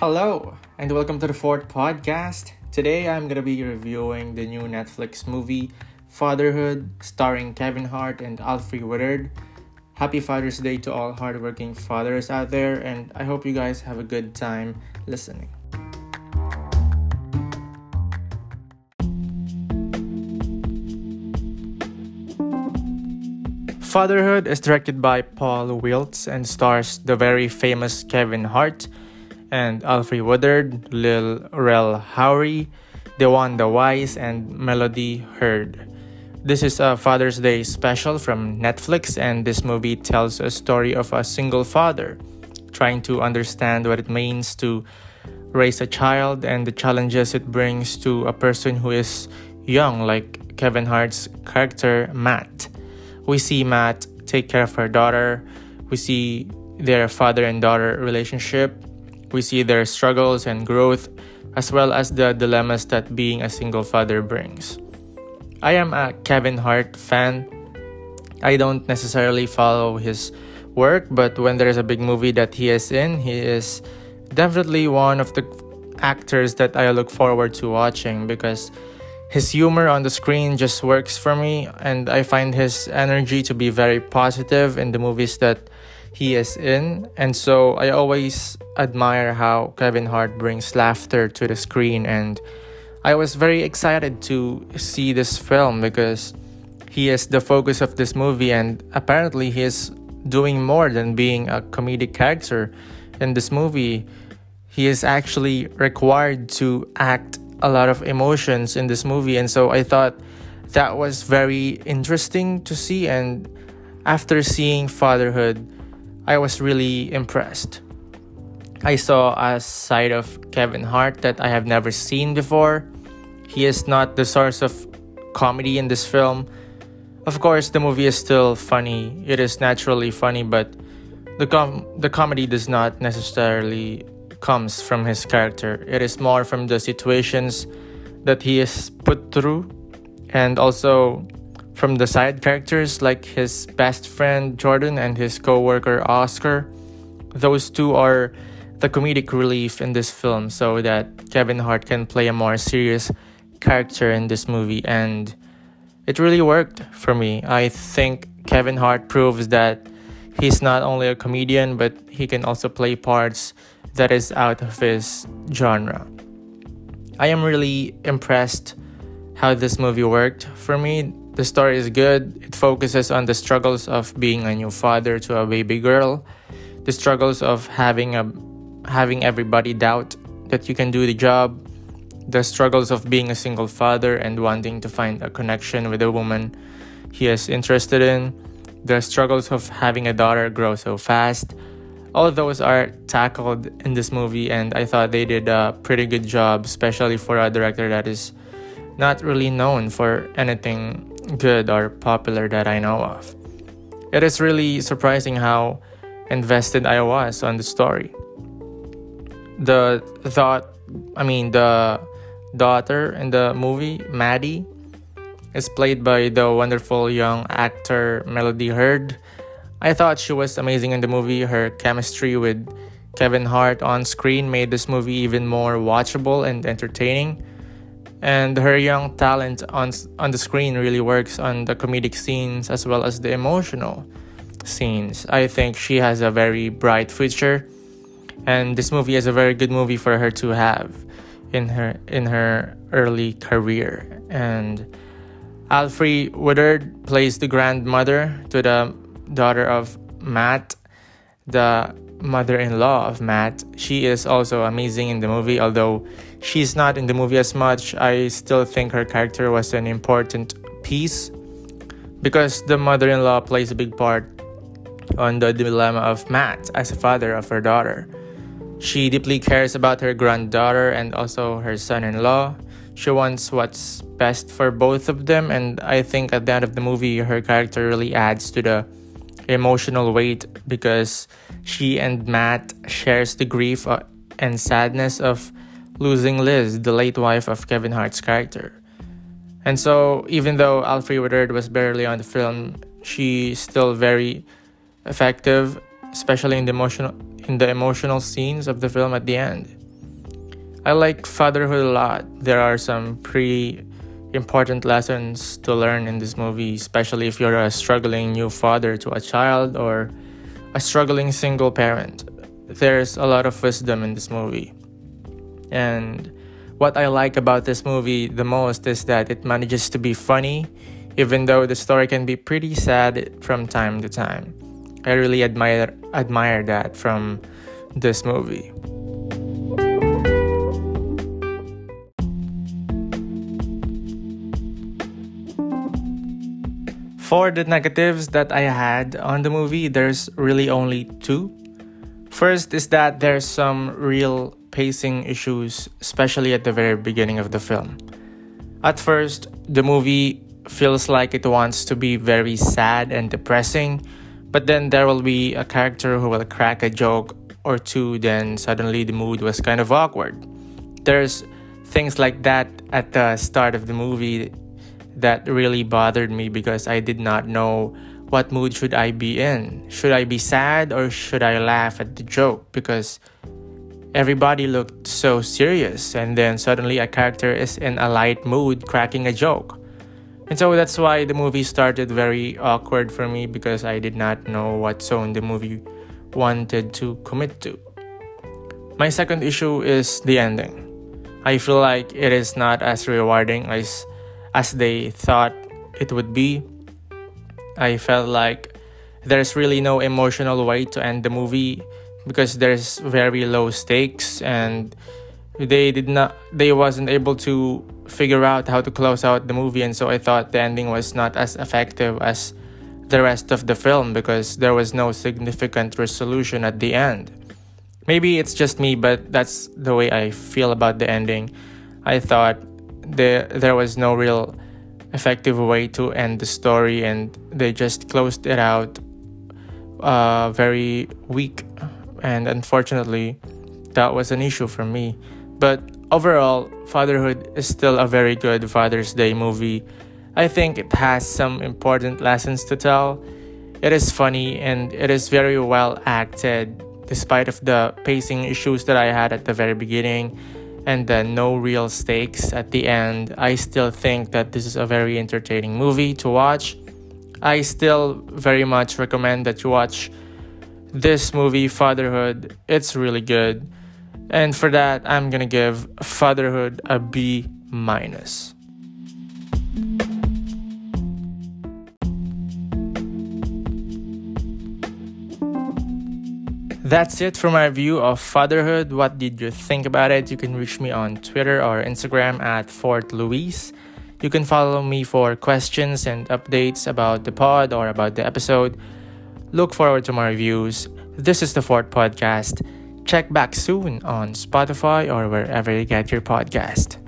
Hello, and welcome to the fourth podcast. Today I'm to be reviewing the new Netflix movie Fatherhood, starring Kevin Hart and Alfre Woodard. Happy Father's Day to all hardworking fathers out there, and I hope you guys have a good time listening. Fatherhood is directed by Paul Weitz and stars the very famous Kevin Hart and Alfre Woodard, Lil Rel Howery, DeWanda Wise, and Melody Hurd. This is a Father's Day special from Netflix, and this movie tells a story of a single father trying to understand what it means to raise a child and the challenges it brings to a person who is young, like Kevin Hart's character, Matt. We see Matt take care of her daughter. We see their father and daughter relationship. We see their struggles and growth, as well as the dilemmas that being a single father brings. I am a Kevin Hart fan. I don't necessarily follow his work, but when there's a big movie that he is in, he is definitely one of the actors that I look forward to watching because his humor on the screen just works for me, and I find his energy to be very positive in the movies that he is in. And so I always admire how Kevin Hart brings laughter to the screen. And I was very excited to see this film because he is the focus of this movie, and apparently, he is doing more than being a comedic character in this movie. He is actually required to act a lot of emotions in this movie and so i thought that was very interesting to see and after seeing fatherhood i was really impressed. I saw a side of kevin hart that i have never seen before. He is not the source of comedy in this film. Of course the movie is still funny. It is naturally funny but the com- the comedy does not necessarily comes from his character. It is more from the situations that he is put through and also from the side characters like his best friend Jordan and his co-worker Oscar. Those two are the comedic relief in this film so that Kevin Hart can play a more serious character in this movie and it really worked for me. I think Kevin Hart proves that he's not only a comedian but he can also play parts that is out of his genre. I am really impressed how this movie worked for me. The story is good. It focuses on the struggles of being a new father to a baby girl, the struggles of having a having everybody doubt that you can do the job, the struggles of being a single father and wanting to find a connection with a woman he is interested in, the struggles of having a daughter grow so fast, all of those are tackled in this movie and i thought they did a pretty good job especially for a director that is not really known for anything good or popular that i know of it is really surprising how invested i was on the story the thought i mean the daughter in the movie maddie is played by the wonderful young actor melody Hurd. I thought she was amazing in the movie. Her chemistry with Kevin Hart on screen made this movie even more watchable and entertaining. And her young talent on, on the screen really works on the comedic scenes as well as the emotional scenes. I think she has a very bright future, and this movie is a very good movie for her to have in her in her early career. And Alfre Woodard plays the grandmother to the daughter of Matt, the mother in law of Matt. She is also amazing in the movie, although she's not in the movie as much. I still think her character was an important piece because the mother in law plays a big part on the dilemma of Matt as a father of her daughter. She deeply cares about her granddaughter and also her son in law. She wants what's best for both of them, and I think at the end of the movie, her character really adds to the emotional weight because she and Matt shares the grief uh, and sadness of losing Liz, the late wife of Kevin Hart's character. And so, even though Alfre Woodard was barely on the film, she's still very effective, especially in the emotional in the emotional scenes of the film at the end. I like fatherhood a lot. There are some pretty important lessons to learn in this movie, especially if you're a struggling new father to a child or a struggling single parent. There's a lot of wisdom in this movie. And what I like about this movie the most is that it manages to be funny, even though the story can be pretty sad from time to time. I really admire admire that from this movie. For the negatives that I had on the movie, there's really only two. First is that there's some real pacing issues, especially at the very beginning of the film. At first, the movie feels like it wants to be very sad and depressing, but then there will be a character who will crack a joke or two, then suddenly the mood was kind of awkward. There's things like that at the start of the movie that really bothered me because I did not know what mood should I be in. Should I be sad or should I laugh at the joke? Because everybody looked so serious, and then suddenly a character is in a light mood cracking a joke. And so that's why the movie started very awkward for me because I did not know what zone the movie wanted to commit to. My second issue is the ending. I feel like it is not as rewarding as as they thought it would be. I felt like there's really no emotional way to end the movie because there's very low stakes and they did not they wasn't able to figure out how to close out the movie and so I thought the ending was not as effective as the rest of the film because there was no significant resolution at the end. Maybe it's just me but that's the way I feel about the ending. I thought there there was no real effective way to end the story and they just closed it out uh, very weak. And unfortunately that was an issue for me. But overall fatherhood is still a very good father's day movie. I think it has some important lessons to tell. It is funny and it is very well acted despite of the pacing issues that i had at the very beginning and then no real stakes at the end, I still think that this is a very entertaining movie to watch. I still very much recommend that you watch this movie, Fatherhood. It's really good. And for that, I'm gonna give Fatherhood a B minus. That's it for my review of fatherhood. What did you think about it? You can reach me on Twitter or Instagram at Fourth Luis. You can follow me for questions and updates about the pod or about the episode. Look forward to my reviews. This is the Fourth Podcast. Check back soon on Spotify or wherever you get your podcast.